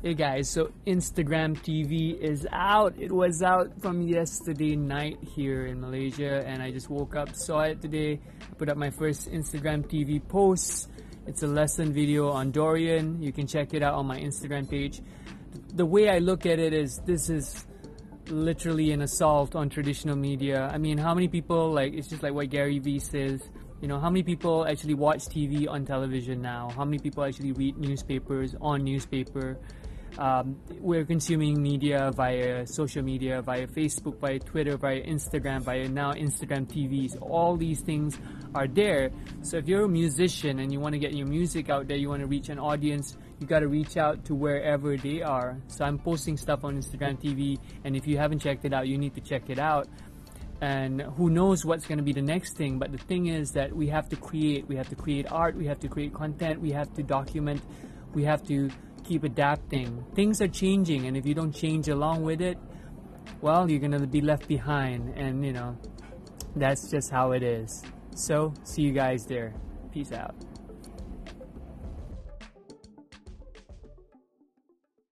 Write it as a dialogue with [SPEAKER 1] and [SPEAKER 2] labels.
[SPEAKER 1] Hey guys, so Instagram TV is out. It was out from yesterday night here in Malaysia, and I just woke up, saw it today, I put up my first Instagram TV post. It's a lesson video on Dorian. You can check it out on my Instagram page. The way I look at it is this is literally an assault on traditional media. I mean, how many people, like, it's just like what Gary Vee says you know how many people actually watch tv on television now how many people actually read newspapers on newspaper um, we're consuming media via social media via facebook via twitter via instagram via now instagram tvs all these things are there. So if you're a musician and you want to get your music out there you want to reach an audience you got to reach out to wherever they are. So i'm posting stuff on instagram tv and if you haven't checked it out you need to check it out. And who knows what's going to be the next thing but the thing is that we have to create. We have to create art we have to create content we have to document we have to keep adapting. Things are changing and if you don't change along with it well you're going to be left behind and you know that's just how it is. So see you guys there. Peace out